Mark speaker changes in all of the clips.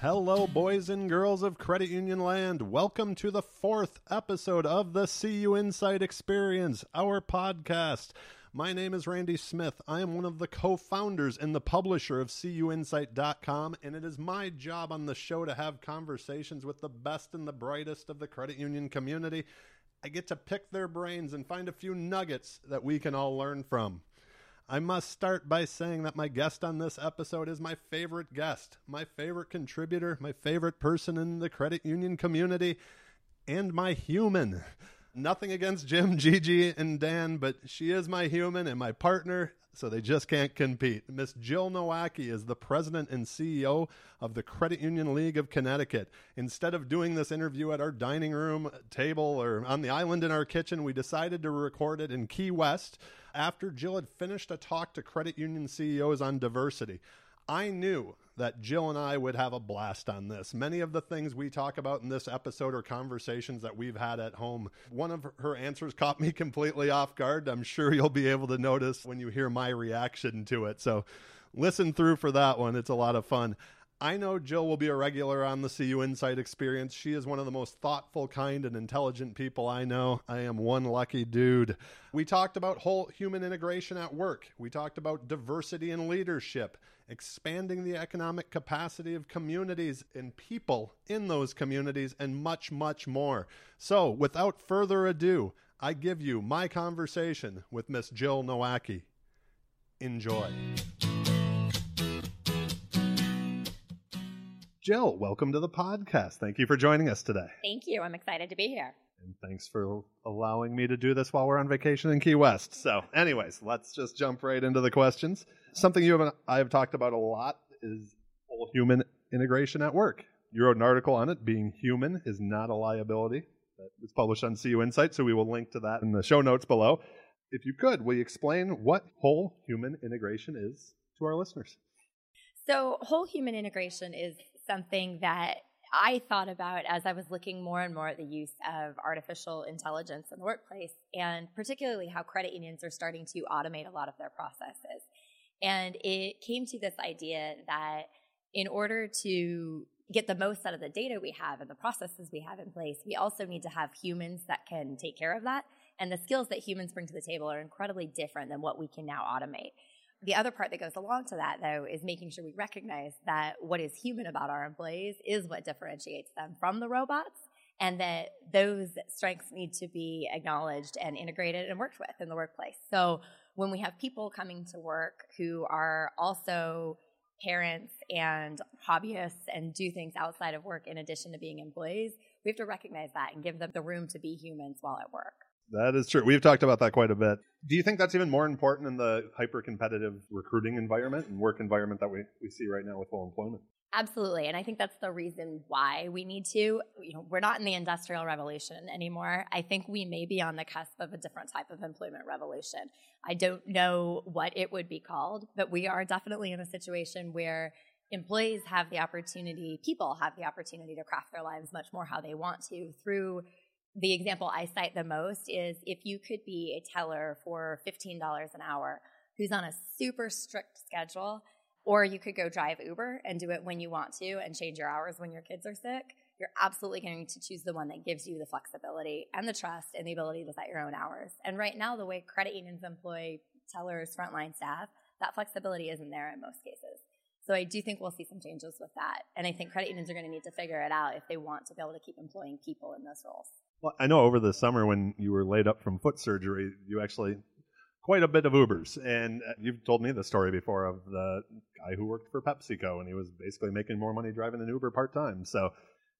Speaker 1: Hello, boys and girls of Credit Union Land. Welcome to the fourth episode of the CU Insight Experience, our podcast. My name is Randy Smith. I am one of the co founders and the publisher of CUInsight.com, and it is my job on the show to have conversations with the best and the brightest of the credit union community. I get to pick their brains and find a few nuggets that we can all learn from. I must start by saying that my guest on this episode is my favorite guest, my favorite contributor, my favorite person in the credit union community, and my human. Nothing against Jim, Gigi, and Dan, but she is my human and my partner, so they just can't compete. Miss Jill Nowacki is the president and CEO of the Credit Union League of Connecticut. Instead of doing this interview at our dining room table or on the island in our kitchen, we decided to record it in Key West after Jill had finished a talk to credit union CEOs on diversity. I knew that Jill and I would have a blast on this. Many of the things we talk about in this episode are conversations that we've had at home. One of her answers caught me completely off guard. I'm sure you'll be able to notice when you hear my reaction to it. So listen through for that one. It's a lot of fun. I know Jill will be a regular on the CU Insight experience. She is one of the most thoughtful, kind, and intelligent people I know. I am one lucky dude. We talked about whole human integration at work. We talked about diversity in leadership, expanding the economic capacity of communities and people in those communities, and much, much more. So, without further ado, I give you my conversation with Miss Jill Nowacki. Enjoy. Jill, welcome to the podcast. Thank you for joining us today.
Speaker 2: Thank you. I'm excited to be here.
Speaker 1: And thanks for allowing me to do this while we're on vacation in Key West. So, anyways, let's just jump right into the questions. Something you and I have talked about a lot is whole human integration at work. You wrote an article on it, being human is not a liability. That was published on CU Insight, so we will link to that in the show notes below. If you could, will you explain what whole human integration is to our listeners?
Speaker 2: So, whole human integration is something that I thought about as I was looking more and more at the use of artificial intelligence in the workplace, and particularly how credit unions are starting to automate a lot of their processes. And it came to this idea that in order to get the most out of the data we have and the processes we have in place, we also need to have humans that can take care of that. And the skills that humans bring to the table are incredibly different than what we can now automate. The other part that goes along to that, though, is making sure we recognize that what is human about our employees is what differentiates them from the robots, and that those strengths need to be acknowledged and integrated and worked with in the workplace. So when we have people coming to work who are also parents and hobbyists and do things outside of work in addition to being employees, we have to recognize that and give them the room to be humans while at work.
Speaker 1: That is true. We've talked about that quite a bit. Do you think that's even more important in the hyper competitive recruiting environment and work environment that we, we see right now with full employment?
Speaker 2: Absolutely. And I think that's the reason why we need to. You know, we're not in the industrial revolution anymore. I think we may be on the cusp of a different type of employment revolution. I don't know what it would be called, but we are definitely in a situation where employees have the opportunity, people have the opportunity to craft their lives much more how they want to through the example I cite the most is if you could be a teller for $15 an hour who's on a super strict schedule, or you could go drive Uber and do it when you want to and change your hours when your kids are sick, you're absolutely going to choose the one that gives you the flexibility and the trust and the ability to set your own hours. And right now, the way credit unions employ tellers, frontline staff, that flexibility isn't there in most cases. So I do think we'll see some changes with that. And I think credit unions are going to need to figure it out if they want to be able to keep employing people in those roles.
Speaker 1: Well, I know over the summer when you were laid up from foot surgery, you actually quite a bit of Ubers, and uh, you've told me the story before of the guy who worked for PepsiCo, and he was basically making more money driving an Uber part time. So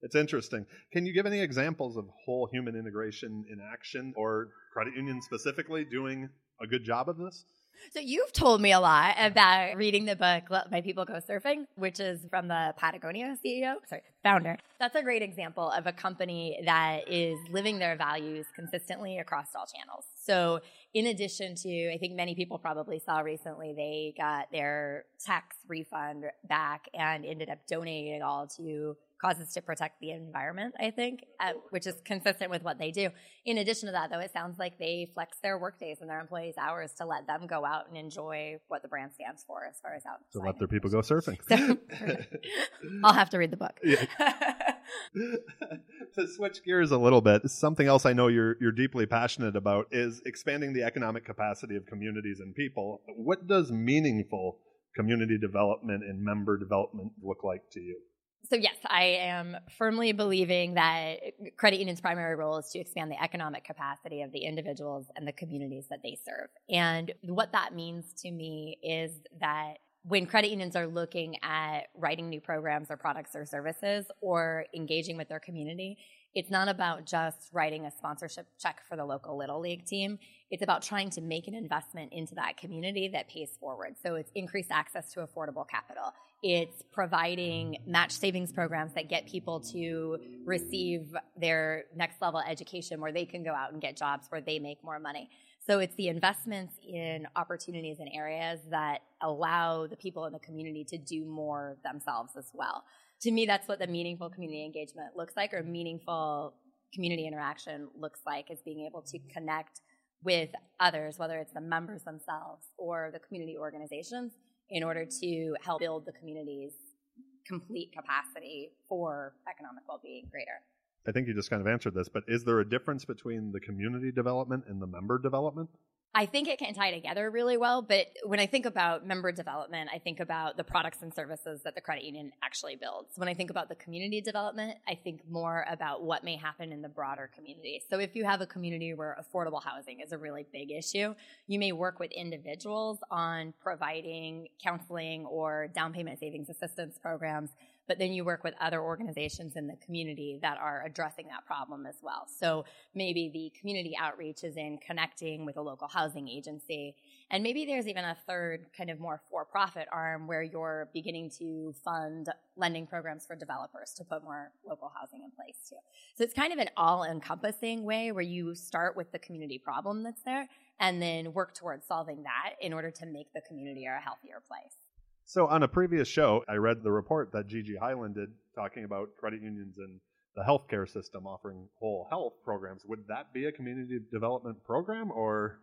Speaker 1: it's interesting. Can you give any examples of whole human integration in action, or credit unions specifically doing a good job of this?
Speaker 2: So you've told me a lot about reading the book Let My People Go Surfing, which is from the Patagonia CEO, sorry, founder. That's a great example of a company that is living their values consistently across all channels. So in addition to, I think many people probably saw recently, they got their tax refund back and ended up donating it all to causes to protect the environment, I think, uh, which is consistent with what they do. In addition to that, though, it sounds like they flex their workdays and their employees' hours to let them go out and enjoy what the brand stands for as far as out.
Speaker 1: To let their people go surfing.
Speaker 2: So, I'll have to read the book.
Speaker 1: Yeah. to switch gears a little bit, something else I know you're you're deeply passionate about is expanding the economic capacity of communities and people. What does meaningful community development and member development look like to you?
Speaker 2: So, yes, I am firmly believing that credit unions' primary role is to expand the economic capacity of the individuals and the communities that they serve. And what that means to me is that when credit unions are looking at writing new programs or products or services or engaging with their community, it's not about just writing a sponsorship check for the local little league team. It's about trying to make an investment into that community that pays forward. So it's increased access to affordable capital. It's providing match savings programs that get people to receive their next level education where they can go out and get jobs where they make more money. So it's the investments in opportunities and areas that allow the people in the community to do more themselves as well. To me, that's what the meaningful community engagement looks like, or meaningful community interaction looks like, is being able to connect with others, whether it's the members themselves or the community organizations, in order to help build the community's complete capacity for economic well being greater.
Speaker 1: I think you just kind of answered this, but is there a difference between the community development and the member development?
Speaker 2: I think it can tie together really well, but when I think about member development, I think about the products and services that the credit union actually builds. When I think about the community development, I think more about what may happen in the broader community. So if you have a community where affordable housing is a really big issue, you may work with individuals on providing counseling or down payment savings assistance programs but then you work with other organizations in the community that are addressing that problem as well. So maybe the community outreach is in connecting with a local housing agency. And maybe there's even a third kind of more for profit arm where you're beginning to fund lending programs for developers to put more local housing in place too. So it's kind of an all encompassing way where you start with the community problem that's there and then work towards solving that in order to make the community a healthier place.
Speaker 1: So on a previous show, I read the report that Gigi Hyland did talking about credit unions and the healthcare system offering whole health programs. Would that be a community development program or?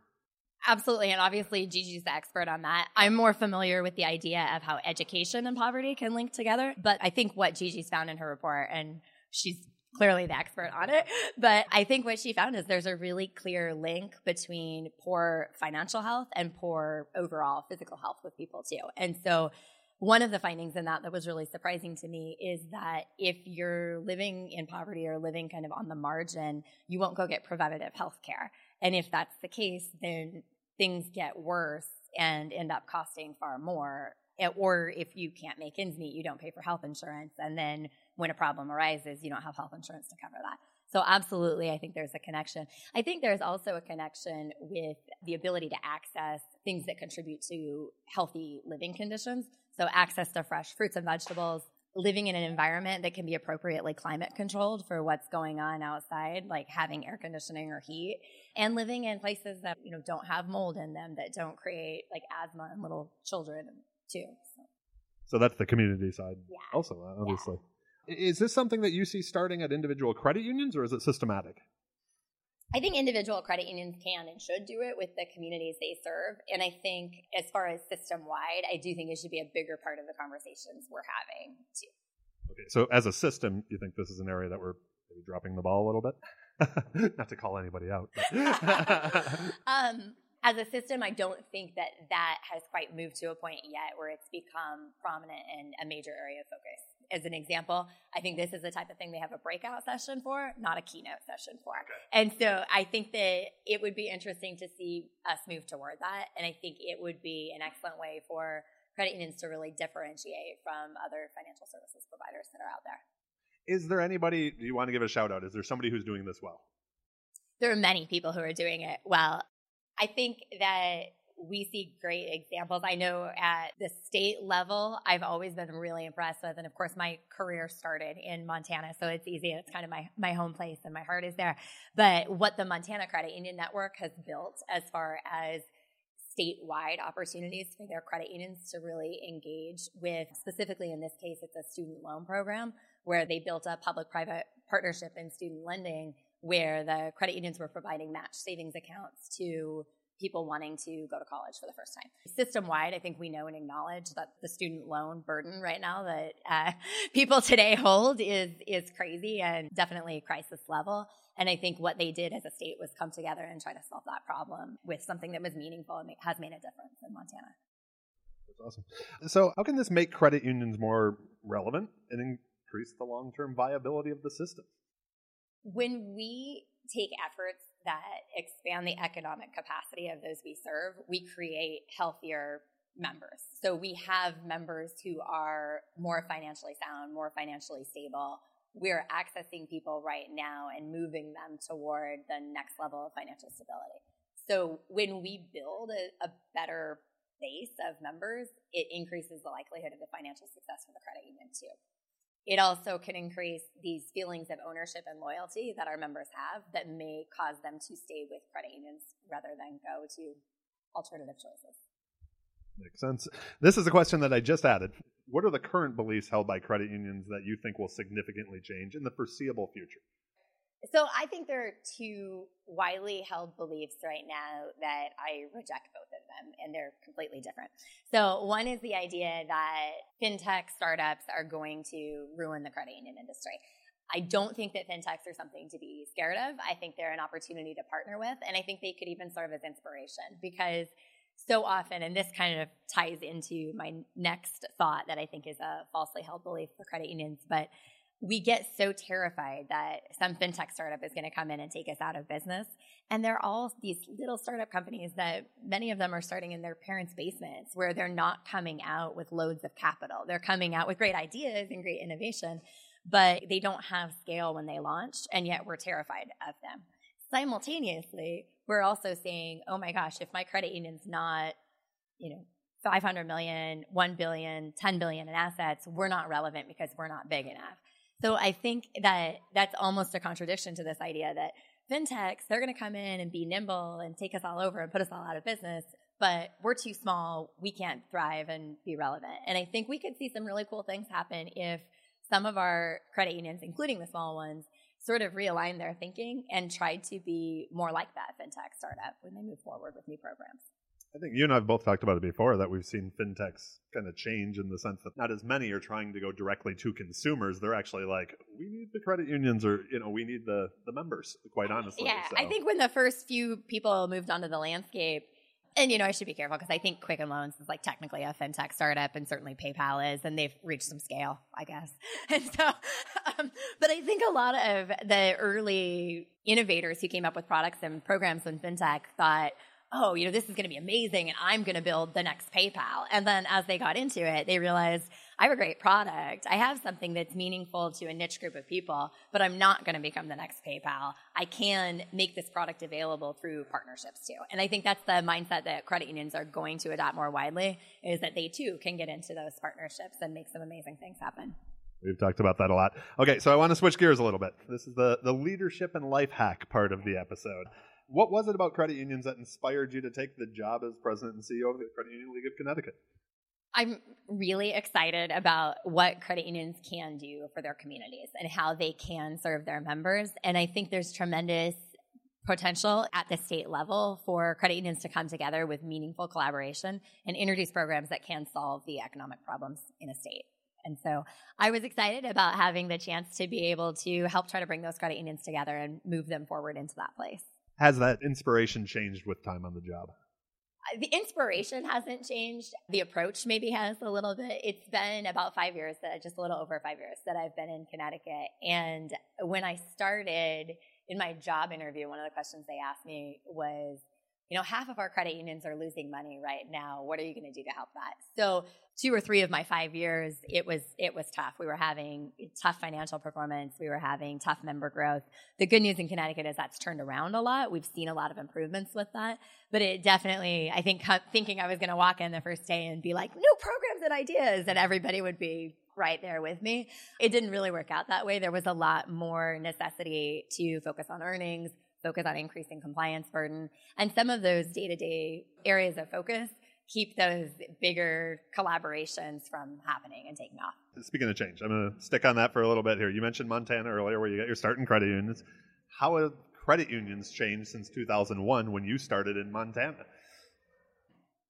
Speaker 2: Absolutely. And obviously, Gigi's the expert on that. I'm more familiar with the idea of how education and poverty can link together. But I think what Gigi's found in her report, and she's clearly the expert on it. But I think what she found is there's a really clear link between poor financial health and poor overall physical health with people too. And so one of the findings in that that was really surprising to me is that if you're living in poverty or living kind of on the margin, you won't go get preventative health care. And if that's the case, then things get worse and end up costing far more. Or if you can't make ends meet, you don't pay for health insurance. And then when a problem arises, you don't have health insurance to cover that. So, absolutely, I think there's a connection. I think there's also a connection with the ability to access things that contribute to healthy living conditions. So, access to fresh fruits and vegetables, living in an environment that can be appropriately climate controlled for what's going on outside, like having air conditioning or heat, and living in places that you know don't have mold in them, that don't create like asthma in little children too.
Speaker 1: So, so that's the community side,
Speaker 2: yeah.
Speaker 1: also uh, obviously. Yeah. Is this something that you see starting at individual credit unions or is it systematic?
Speaker 2: I think individual credit unions can and should do it with the communities they serve. And I think as far as system wide, I do think it should be a bigger part of the conversations we're having too.
Speaker 1: Okay, so as a system, you think this is an area that we're maybe dropping the ball a little bit? Not to call anybody out.
Speaker 2: um, as a system, I don't think that that has quite moved to a point yet where it's become prominent and a major area of focus as an example, I think this is the type of thing they have a breakout session for, not a keynote session for. And so I think that it would be interesting to see us move toward that. And I think it would be an excellent way for credit unions to really differentiate from other financial services providers that are out there.
Speaker 1: Is there anybody, do you want to give a shout out? Is there somebody who's doing this well?
Speaker 2: There are many people who are doing it well. I think that we see great examples. I know at the state level, I've always been really impressed with, and of course, my career started in Montana, so it's easy. It's kind of my, my home place, and my heart is there. But what the Montana Credit Union Network has built as far as statewide opportunities for their credit unions to really engage with, specifically in this case, it's a student loan program where they built a public private partnership in student lending where the credit unions were providing match savings accounts to people wanting to go to college for the first time. System wide, I think we know and acknowledge that the student loan burden right now that uh, people today hold is is crazy and definitely a crisis level. And I think what they did as a state was come together and try to solve that problem with something that was meaningful and has made a difference in Montana.
Speaker 1: That's awesome. So, how can this make credit unions more relevant and increase the long term viability of the system?
Speaker 2: When we take efforts that expand the economic capacity of those we serve, we create healthier members. So we have members who are more financially sound, more financially stable, we're accessing people right now and moving them toward the next level of financial stability. So when we build a, a better base of members, it increases the likelihood of the financial success for the credit union too. It also can increase these feelings of ownership and loyalty that our members have that may cause them to stay with credit unions rather than go to alternative choices.
Speaker 1: Makes sense. This is a question that I just added. What are the current beliefs held by credit unions that you think will significantly change in the foreseeable future?
Speaker 2: So I think there are two widely held beliefs right now that I reject both of them, and they're completely different. So one is the idea that fintech startups are going to ruin the credit union industry. I don't think that fintechs are something to be scared of. I think they're an opportunity to partner with, and I think they could even serve as inspiration because so often, and this kind of ties into my next thought that I think is a falsely held belief for credit unions, but we get so terrified that some fintech startup is going to come in and take us out of business. And they're all these little startup companies that many of them are starting in their parents' basements where they're not coming out with loads of capital. They're coming out with great ideas and great innovation, but they don't have scale when they launch. And yet we're terrified of them. Simultaneously, we're also saying, oh my gosh, if my credit union's not, you know, 500 million, 1 billion, 10 billion in assets, we're not relevant because we're not big enough. So I think that that's almost a contradiction to this idea that fintechs, they're going to come in and be nimble and take us all over and put us all out of business, but we're too small. We can't thrive and be relevant. And I think we could see some really cool things happen if some of our credit unions, including the small ones, sort of realign their thinking and try to be more like that fintech startup when they move forward with new programs.
Speaker 1: I think you and I have both talked about it before that we've seen fintechs kind of change in the sense that not as many are trying to go directly to consumers. They're actually like, we need the credit unions or, you know, we need the, the members, quite honestly.
Speaker 2: Yeah,
Speaker 1: so.
Speaker 2: I think when the first few people moved onto the landscape, and you know, I should be careful because I think Quicken Loans is like technically a fintech startup, and certainly PayPal is, and they've reached some scale, I guess. And so, um, but I think a lot of the early innovators who came up with products and programs in fintech thought, oh, you know, this is going to be amazing, and I'm going to build the next PayPal. And then as they got into it, they realized I have a great product. I have something that's meaningful to a niche group of people, but I'm not going to become the next PayPal. I can make this product available through partnerships too. And I think that's the mindset that credit unions are going to adopt more widely is that they too can get into those partnerships and make some amazing things happen.
Speaker 1: We've talked about that a lot. Okay, so I want to switch gears a little bit. This is the, the leadership and life hack part of the episode. What was it about credit unions that inspired you to take the job as president and CEO of the Credit Union League of Connecticut?
Speaker 2: I'm really excited about what credit unions can do for their communities and how they can serve their members. And I think there's tremendous potential at the state level for credit unions to come together with meaningful collaboration and introduce programs that can solve the economic problems in a state. And so I was excited about having the chance to be able to help try to bring those credit unions together and move them forward into that place.
Speaker 1: Has that inspiration changed with time on the job?
Speaker 2: Uh, the inspiration hasn't changed. The approach maybe has a little bit. It's been about five years, that, just a little over five years that I've been in Connecticut. And when I started in my job interview, one of the questions they asked me was, you know, half of our credit unions are losing money right now. What are you going to do to help that? So two or three of my five years, it was it was tough. We were having tough financial performance. We were having tough member growth. The good news in Connecticut is that's turned around a lot. We've seen a lot of improvements with that. But it definitely, I think, thinking I was going to walk in the first day and be like, new programs and ideas, and everybody would be right there with me. It didn't really work out that way. There was a lot more necessity to focus on earnings, focus on increasing compliance burden. And some of those day to day areas of focus keep those bigger collaborations from happening and taking off.
Speaker 1: Speaking of change, I'm going to stick on that for a little bit here. You mentioned Montana earlier, where you got your start in credit unions. How have credit unions changed since 2001 when you started in Montana?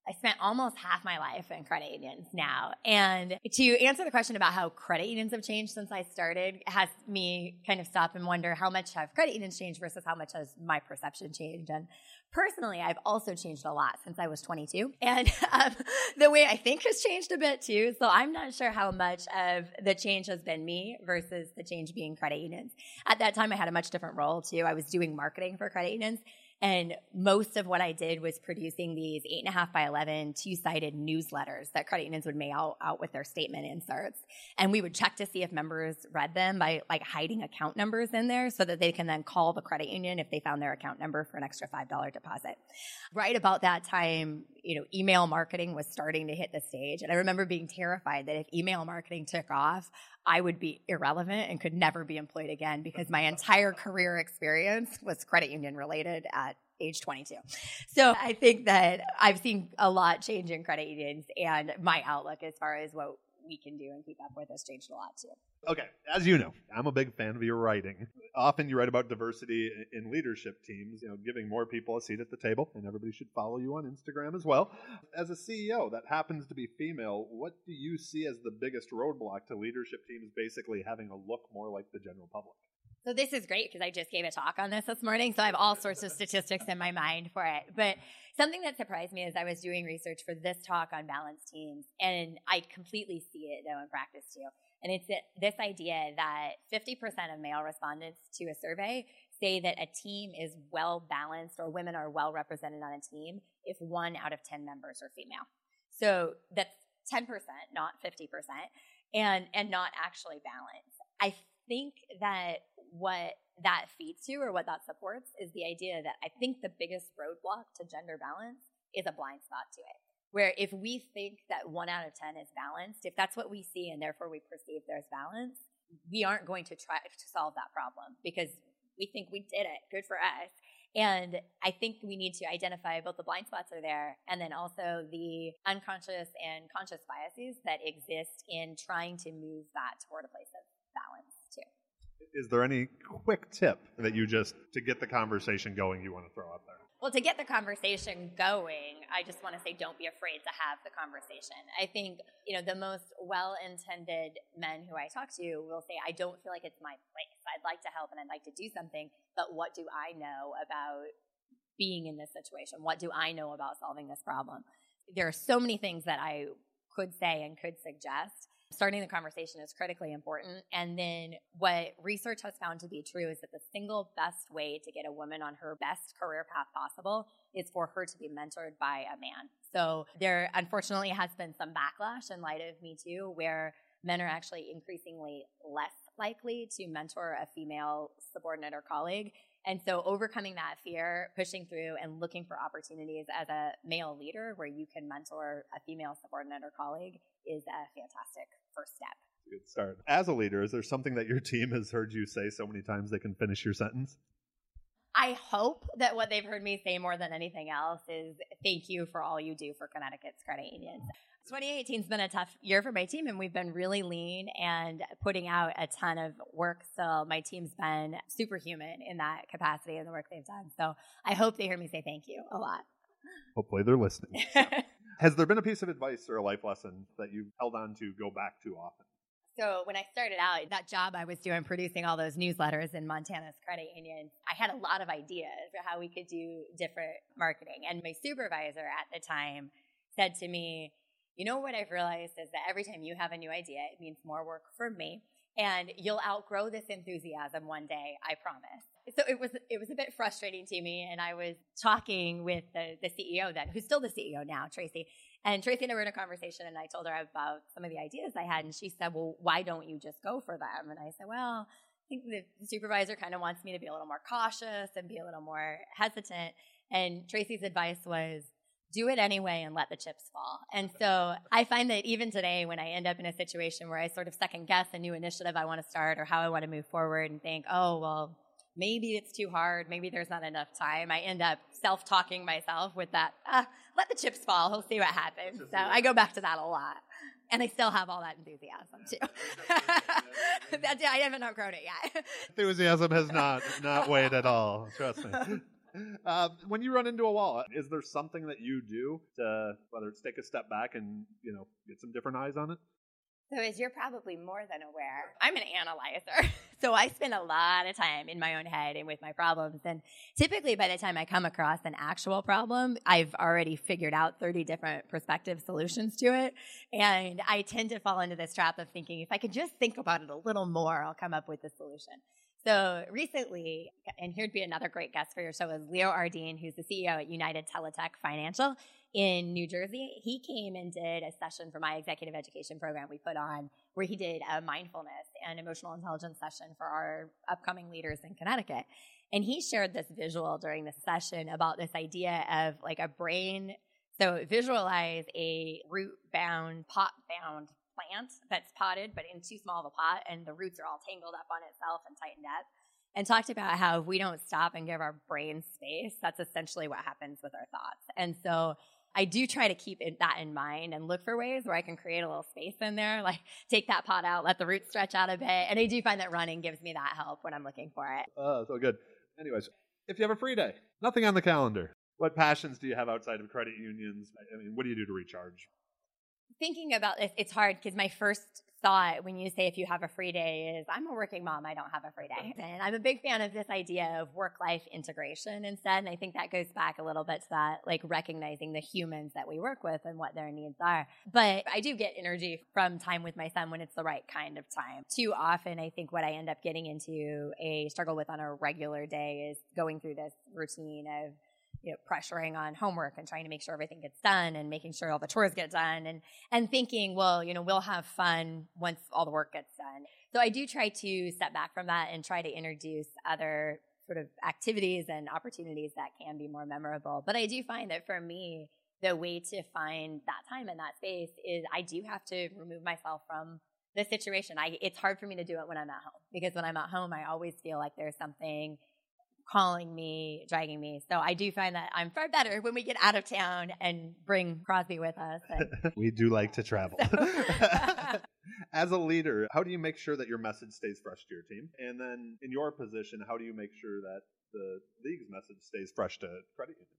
Speaker 2: I spent almost half my life in credit unions now. And to answer the question about how credit unions have changed since I started has me kind of stop and wonder how much have credit unions changed versus how much has my perception changed. And personally, I've also changed a lot since I was 22. And um, the way I think has changed a bit too. So I'm not sure how much of the change has been me versus the change being credit unions. At that time, I had a much different role too. I was doing marketing for credit unions. And most of what I did was producing these eight and a half by 11 two sided newsletters that credit unions would mail out with their statement inserts. And we would check to see if members read them by like hiding account numbers in there so that they can then call the credit union if they found their account number for an extra $5 deposit. Right about that time, you know, email marketing was starting to hit the stage. And I remember being terrified that if email marketing took off, I would be irrelevant and could never be employed again because my entire career experience was credit union related at age 22. So I think that I've seen a lot change in credit unions and my outlook as far as what we can do and keep up with has changed a lot too.
Speaker 1: Okay, as you know, I'm a big fan of your writing. Often you write about diversity in leadership teams, you know, giving more people a seat at the table, and everybody should follow you on Instagram as well. As a CEO that happens to be female, what do you see as the biggest roadblock to leadership teams basically having a look more like the general public?
Speaker 2: So this is great because I just gave a talk on this this morning, so I have all sorts of statistics in my mind for it. But something that surprised me as I was doing research for this talk on balanced teams, and I completely see it though in practice too. And it's this idea that 50% of male respondents to a survey say that a team is well balanced or women are well represented on a team if one out of 10 members are female. So that's 10%, not 50%, and, and not actually balanced. I think that what that feeds to or what that supports is the idea that I think the biggest roadblock to gender balance is a blind spot to it. Where if we think that one out of 10 is balanced, if that's what we see and therefore we perceive there's balance, we aren't going to try to solve that problem because we think we did it. Good for us. And I think we need to identify both the blind spots are there and then also the unconscious and conscious biases that exist in trying to move that toward a place of.
Speaker 1: Is there any quick tip that you just, to get the conversation going, you want to throw out there?
Speaker 2: Well, to get the conversation going, I just want to say don't be afraid to have the conversation. I think, you know, the most well intended men who I talk to will say, I don't feel like it's my place. I'd like to help and I'd like to do something, but what do I know about being in this situation? What do I know about solving this problem? There are so many things that I could say and could suggest starting the conversation is critically important. And then what research has found to be true is that the single best way to get a woman on her best career path possible is for her to be mentored by a man. So there unfortunately has been some backlash in light of Me Too where men are actually increasingly less likely to mentor a female subordinate or colleague. And so overcoming that fear, pushing through and looking for opportunities as a male leader where you can mentor a female subordinate or colleague is a fantastic first step.
Speaker 1: Good start. As a leader, is there something that your team has heard you say so many times they can finish your sentence?
Speaker 2: I hope that what they've heard me say more than anything else is thank you for all you do for Connecticut's credit unions. 2018 has been a tough year for my team, and we've been really lean and putting out a ton of work. So my team's been superhuman in that capacity and the work they've done. So I hope they hear me say thank you a lot.
Speaker 1: Hopefully they're listening. Has there been a piece of advice or a life lesson that you've held on to go back to often?
Speaker 2: So when I started out, that job I was doing producing all those newsletters in Montana's credit union, I had a lot of ideas for how we could do different marketing. And my supervisor at the time said to me, you know what I've realized is that every time you have a new idea, it means more work for me. And you'll outgrow this enthusiasm one day, I promise. So it was it was a bit frustrating to me, and I was talking with the, the CEO then, who's still the CEO now, Tracy. And Tracy and I were in a conversation, and I told her about some of the ideas I had, and she said, "Well, why don't you just go for them?" And I said, "Well, I think the supervisor kind of wants me to be a little more cautious and be a little more hesitant." And Tracy's advice was, do it anyway and let the chips fall. And so I find that even today, when I end up in a situation where I sort of second guess a new initiative I want to start or how I want to move forward and think, oh, well, maybe it's too hard, maybe there's not enough time. I end up self talking myself with that, uh, let the chips fall, he'll see what happens. So I go back to that a lot. And I still have all that enthusiasm too. I haven't outgrown it yet.
Speaker 1: Enthusiasm has not not waned at all. Trust me. Uh, when you run into a wall, is there something that you do to whether it's take a step back and you know get some different eyes on it?
Speaker 2: So, as you're probably more than aware, I'm an analyzer. so, I spend a lot of time in my own head and with my problems. And typically, by the time I come across an actual problem, I've already figured out 30 different perspective solutions to it. And I tend to fall into this trap of thinking if I could just think about it a little more, I'll come up with the solution. So recently, and here'd be another great guest for your show, is Leo Ardine, who's the CEO at United Teletech Financial in New Jersey. He came and did a session for my executive education program we put on where he did a mindfulness and emotional intelligence session for our upcoming leaders in Connecticut. And he shared this visual during the session about this idea of like a brain. So visualize a root bound, pot bound plant that's potted, but in too small of a pot, and the roots are all tangled up on itself and tightened up. And talked about how if we don't stop and give our brain space, that's essentially what happens with our thoughts. And so I do try to keep that in mind and look for ways where I can create a little space in there, like take that pot out, let the roots stretch out a bit. And I do find that running gives me that help when I'm looking for it.
Speaker 1: Oh, so good. Anyways, if you have a free day, nothing on the calendar, what passions do you have outside of credit unions? I mean, what do you do to recharge?
Speaker 2: Thinking about this, it's hard because my first thought when you say if you have a free day is I'm a working mom, I don't have a free day. And I'm a big fan of this idea of work life integration instead. And I think that goes back a little bit to that, like recognizing the humans that we work with and what their needs are. But I do get energy from time with my son when it's the right kind of time. Too often, I think what I end up getting into a struggle with on a regular day is going through this routine of you know, pressuring on homework and trying to make sure everything gets done and making sure all the chores get done and, and thinking, well, you know, we'll have fun once all the work gets done. So I do try to step back from that and try to introduce other sort of activities and opportunities that can be more memorable. But I do find that for me, the way to find that time and that space is I do have to remove myself from the situation. I, it's hard for me to do it when I'm at home because when I'm at home, I always feel like there's something calling me, dragging me. So I do find that I'm far better when we get out of town and bring Crosby with us.
Speaker 1: And, we do like to travel. As a leader, how do you make sure that your message stays fresh to your team? And then in your position, how do you make sure that the league's message stays fresh to credit unions?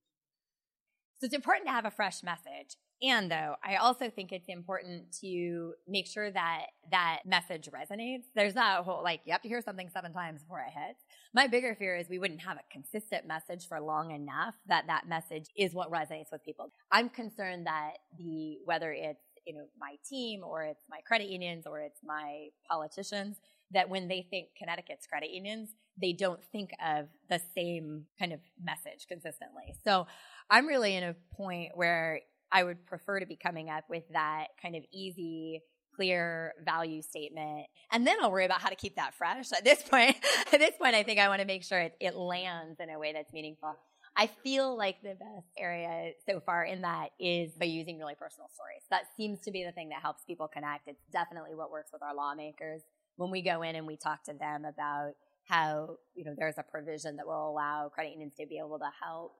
Speaker 2: So it's important to have a fresh message. And though, I also think it's important to make sure that that message resonates. There's that whole, like, you have to hear something seven times before it hits. My bigger fear is we wouldn't have a consistent message for long enough that that message is what resonates with people. I'm concerned that the, whether it's, you know, my team or it's my credit unions or it's my politicians, that when they think Connecticut's credit unions, they don't think of the same kind of message consistently. So I'm really in a point where I would prefer to be coming up with that kind of easy, clear value statement. And then I'll worry about how to keep that fresh. At this point, at this point, I think I want to make sure it, it lands in a way that's meaningful. I feel like the best area so far in that is by using really personal stories. That seems to be the thing that helps people connect. It's definitely what works with our lawmakers when we go in and we talk to them about how, you know, there's a provision that will allow credit unions to be able to help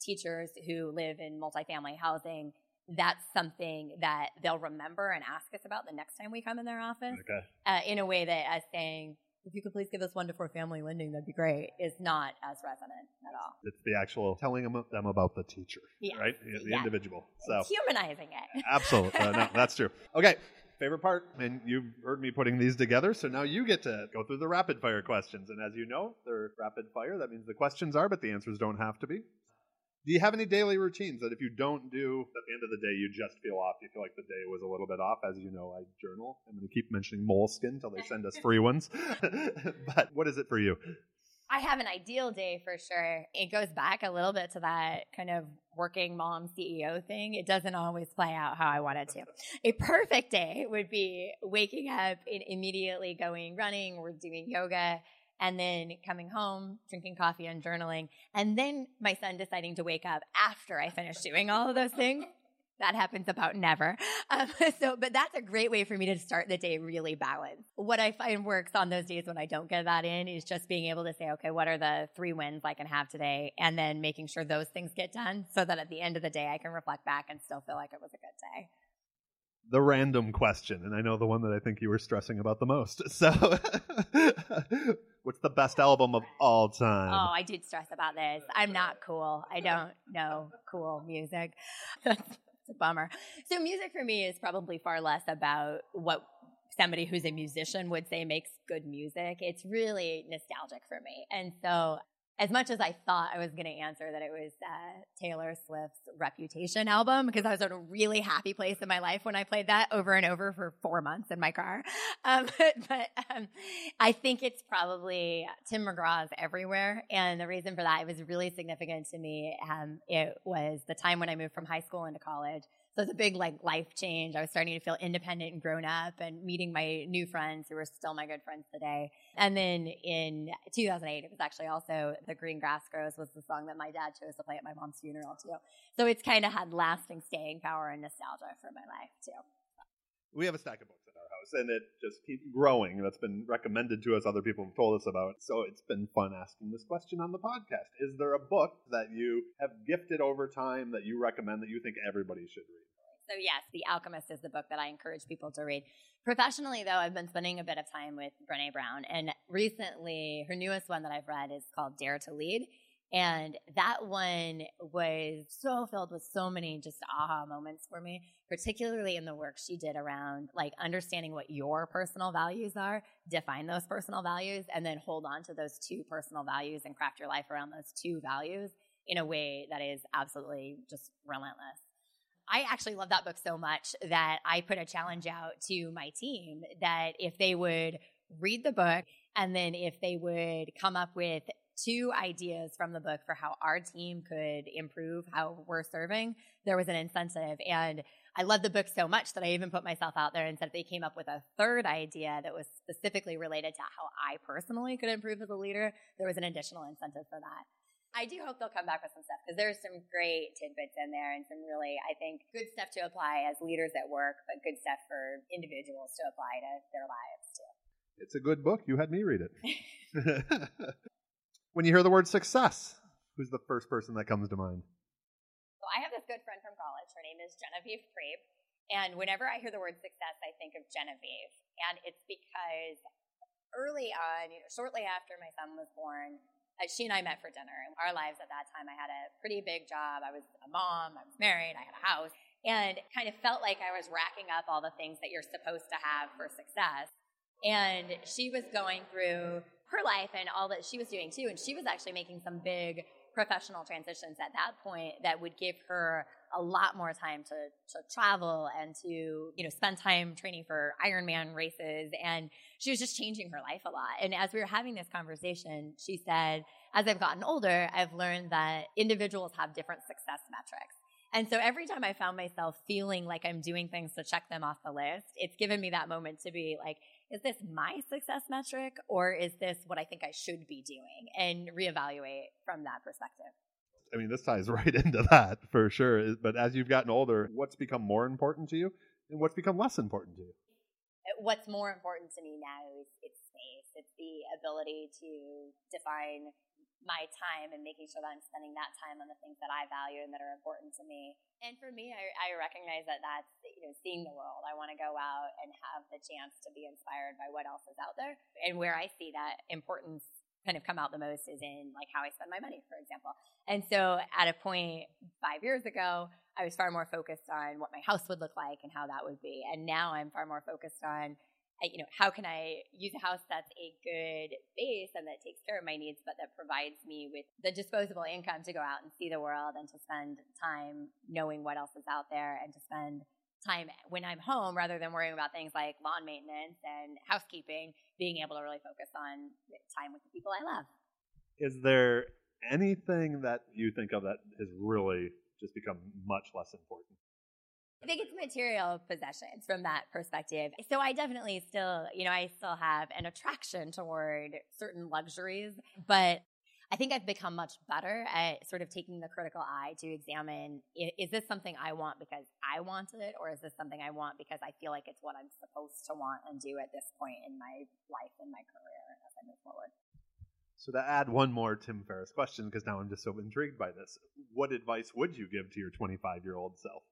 Speaker 2: teachers who live in multifamily housing, that's something that they'll remember and ask us about the next time we come in their office. Okay. Uh, in a way that as saying, if you could please give us one to four family lending, that'd be great, is not as resonant at all.
Speaker 1: It's the actual telling them, them about the teacher, yes. right? The yes. individual.
Speaker 2: So it's humanizing it.
Speaker 1: Absolutely. Uh, no, that's true. Okay. Favorite part, and you've heard me putting these together, so now you get to go through the rapid fire questions. And as you know, they're rapid fire. That means the questions are, but the answers don't have to be. Do you have any daily routines that if you don't do at the end of the day, you just feel off? You feel like the day was a little bit off. As you know, I journal. I'm going to keep mentioning Moleskine until they send us free ones. but what is it for you?
Speaker 2: I have an ideal day for sure. It goes back a little bit to that kind of working mom CEO thing. It doesn't always play out how I want it to. A perfect day would be waking up and immediately going running or doing yoga and then coming home, drinking coffee and journaling, and then my son deciding to wake up after I finished doing all of those things. That happens about never. Um, so, but that's a great way for me to start the day really balanced. What I find works on those days when I don't get that in is just being able to say, okay, what are the three wins I can have today? And then making sure those things get done so that at the end of the day, I can reflect back and still feel like it was a good day
Speaker 1: the random question, and I know the one that I think you were stressing about the most. So, what's the best album of all time?
Speaker 2: Oh, I did stress about this. I'm not cool. I don't know cool music. That's a bummer. So, music for me is probably far less about what somebody who's a musician would say makes good music. It's really nostalgic for me. And so as much as I thought I was going to answer that it was uh, Taylor Swift's Reputation album, because I was in a really happy place in my life when I played that over and over for four months in my car. Um, but, but um, I think it's probably Tim McGraw's Everywhere. And the reason for that, it was really significant to me. Um, it was the time when I moved from high school into college. So it's a big like life change. I was starting to feel independent and grown up and meeting my new friends who are still my good friends today. And then in 2008, it was actually also The Green Grass Grows was the song that my dad chose to play at my mom's funeral too. So it's kind of had lasting staying power and nostalgia for my life too.
Speaker 1: We have a stack of books and it just keeps growing. That's been recommended to us. Other people have told us about. So it's been fun asking this question on the podcast. Is there a book that you have gifted over time that you recommend that you think everybody should read?
Speaker 2: So, yes, The Alchemist is the book that I encourage people to read. Professionally, though, I've been spending a bit of time with Brene Brown. And recently, her newest one that I've read is called Dare to Lead. And that one was so filled with so many just aha moments for me, particularly in the work she did around like understanding what your personal values are, define those personal values, and then hold on to those two personal values and craft your life around those two values in a way that is absolutely just relentless. I actually love that book so much that I put a challenge out to my team that if they would read the book and then if they would come up with two ideas from the book for how our team could improve how we're serving, there was an incentive. And I love the book so much that I even put myself out there and said they came up with a third idea that was specifically related to how I personally could improve as a leader, there was an additional incentive for that. I do hope they'll come back with some stuff because there's some great tidbits in there and some really, I think, good stuff to apply as leaders at work, but good stuff for individuals to apply to their lives too.
Speaker 1: It's a good book. You had me read it. when you hear the word success, who's the first person that comes to mind?
Speaker 2: Well, I have this good friend from college. Her name is Genevieve Crabe. And whenever I hear the word success, I think of Genevieve. And it's because early on, you know, shortly after my son was born, uh, she and I met for dinner. And our lives at that time, I had a pretty big job. I was a mom, I was married, I had a house, and kind of felt like I was racking up all the things that you're supposed to have for success. And she was going through her life and all that she was doing too. And she was actually making some big professional transitions at that point that would give her a lot more time to, to travel and to, you know, spend time training for Ironman races. And she was just changing her life a lot. And as we were having this conversation, she said, as I've gotten older, I've learned that individuals have different success metrics. And so every time I found myself feeling like I'm doing things to check them off the list, it's given me that moment to be like, is this my success metric or is this what I think I should be doing? And reevaluate from that perspective.
Speaker 1: I mean, this ties right into that for sure. But as you've gotten older, what's become more important to you and what's become less important to you?
Speaker 2: Uh, what's more important to me now is it's space. It's the ability to define my time and making sure that I'm spending that time on the things that I value and that are important to me. And for me, I, I recognize that that's, you know, seeing the world. I want to go out and have the chance to be inspired by what else is out there. And where I see that importance kind of come out the most is in like how I spend my money, for example. And so at a point five years ago, I was far more focused on what my house would look like and how that would be. And now I'm far more focused on, you know, how can I use a house that's a good base and that takes care of my needs, but that provides me with the disposable income to go out and see the world and to spend time knowing what else is out there and to spend time when I'm home rather than worrying about things like lawn maintenance and housekeeping, being able to really focus on time with the people I love.
Speaker 1: Is there anything that you think of that has really just become much less important?
Speaker 2: I think it's material possessions from that perspective. So I definitely still, you know, I still have an attraction toward certain luxuries, but I think I've become much better at sort of taking the critical eye to examine is this something I want because I want it, or is this something I want because I feel like it's what I'm supposed to want and do at this point in my life and my career as I move forward.
Speaker 1: So to add one more Tim Ferriss question, because now I'm just so intrigued by this, what advice would you give to your 25 year old self?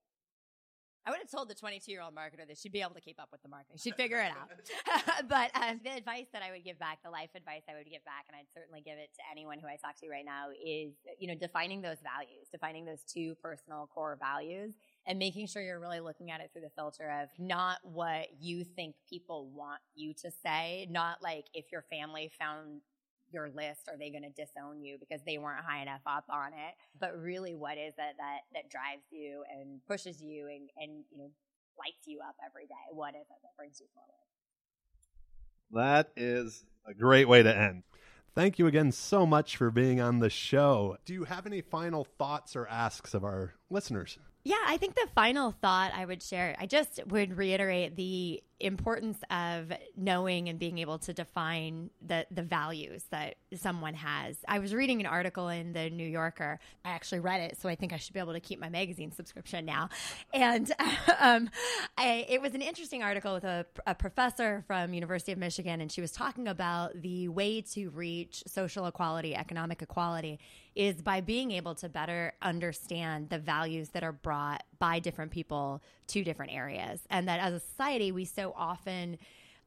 Speaker 2: I would have told the 22 year old marketer that she'd be able to keep up with the marketing. She'd figure it out. but um, the advice that I would give back, the life advice I would give back, and I'd certainly give it to anyone who I talk to right now is, you know, defining those values, defining those two personal core values and making sure you're really looking at it through the filter of not what you think people want you to say, not like if your family found your list are they going to disown you because they weren't high enough up on it but really what is it that that drives you and pushes you and and you know lights you up every day what is it that brings you forward
Speaker 1: that is a great way to end Thank you again so much for being on the show. Do you have any final thoughts or asks of our listeners?
Speaker 2: Yeah, I think the final thought I would share, I just would reiterate the importance of knowing and being able to define the the values that someone has. I was reading an article in the New Yorker. I actually read it, so I think I should be able to keep my magazine subscription now. And um, I, it was an interesting article with a, a professor from University of Michigan, and she was talking about the way to reach social equality, economic equality, is by being able to better understand the values that are brought by different people to different areas, and that as a society we so often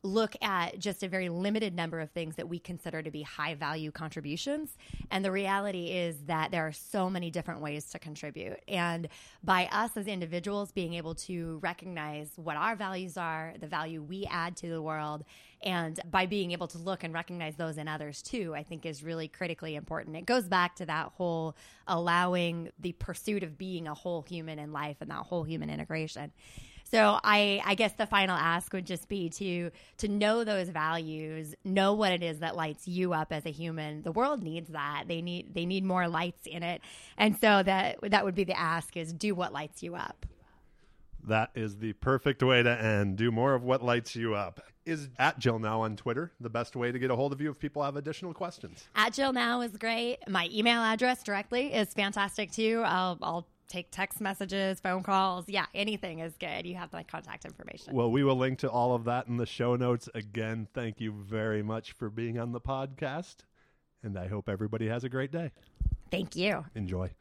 Speaker 2: look at just a very limited number of things that we consider to be high value contributions. And the reality is that there are so many different ways to contribute. And by us as individuals being able to recognize what our values are, the value we add to the world, and by being able to look and recognize those in others too, I think is really critically important. It goes back to that whole allowing the pursuit of being a whole human in life and that whole human integration. So I, I guess the final ask would just be to to know those values, know what it is that lights you up as a human. The world needs that. They need they need more lights in it, and so that that would be the ask: is do what lights you up.
Speaker 1: That is the perfect way to end. Do more of what lights you up. Is at Jill Now on Twitter the best way to get a hold of you if people have additional questions?
Speaker 2: At Jill Now is great. My email address directly is fantastic too. I'll, I'll take text messages, phone calls. Yeah, anything is good. You have my contact information.
Speaker 1: Well, we will link to all of that in the show notes. Again, thank you very much for being on the podcast. And I hope everybody has a great day.
Speaker 2: Thank you.
Speaker 1: Enjoy.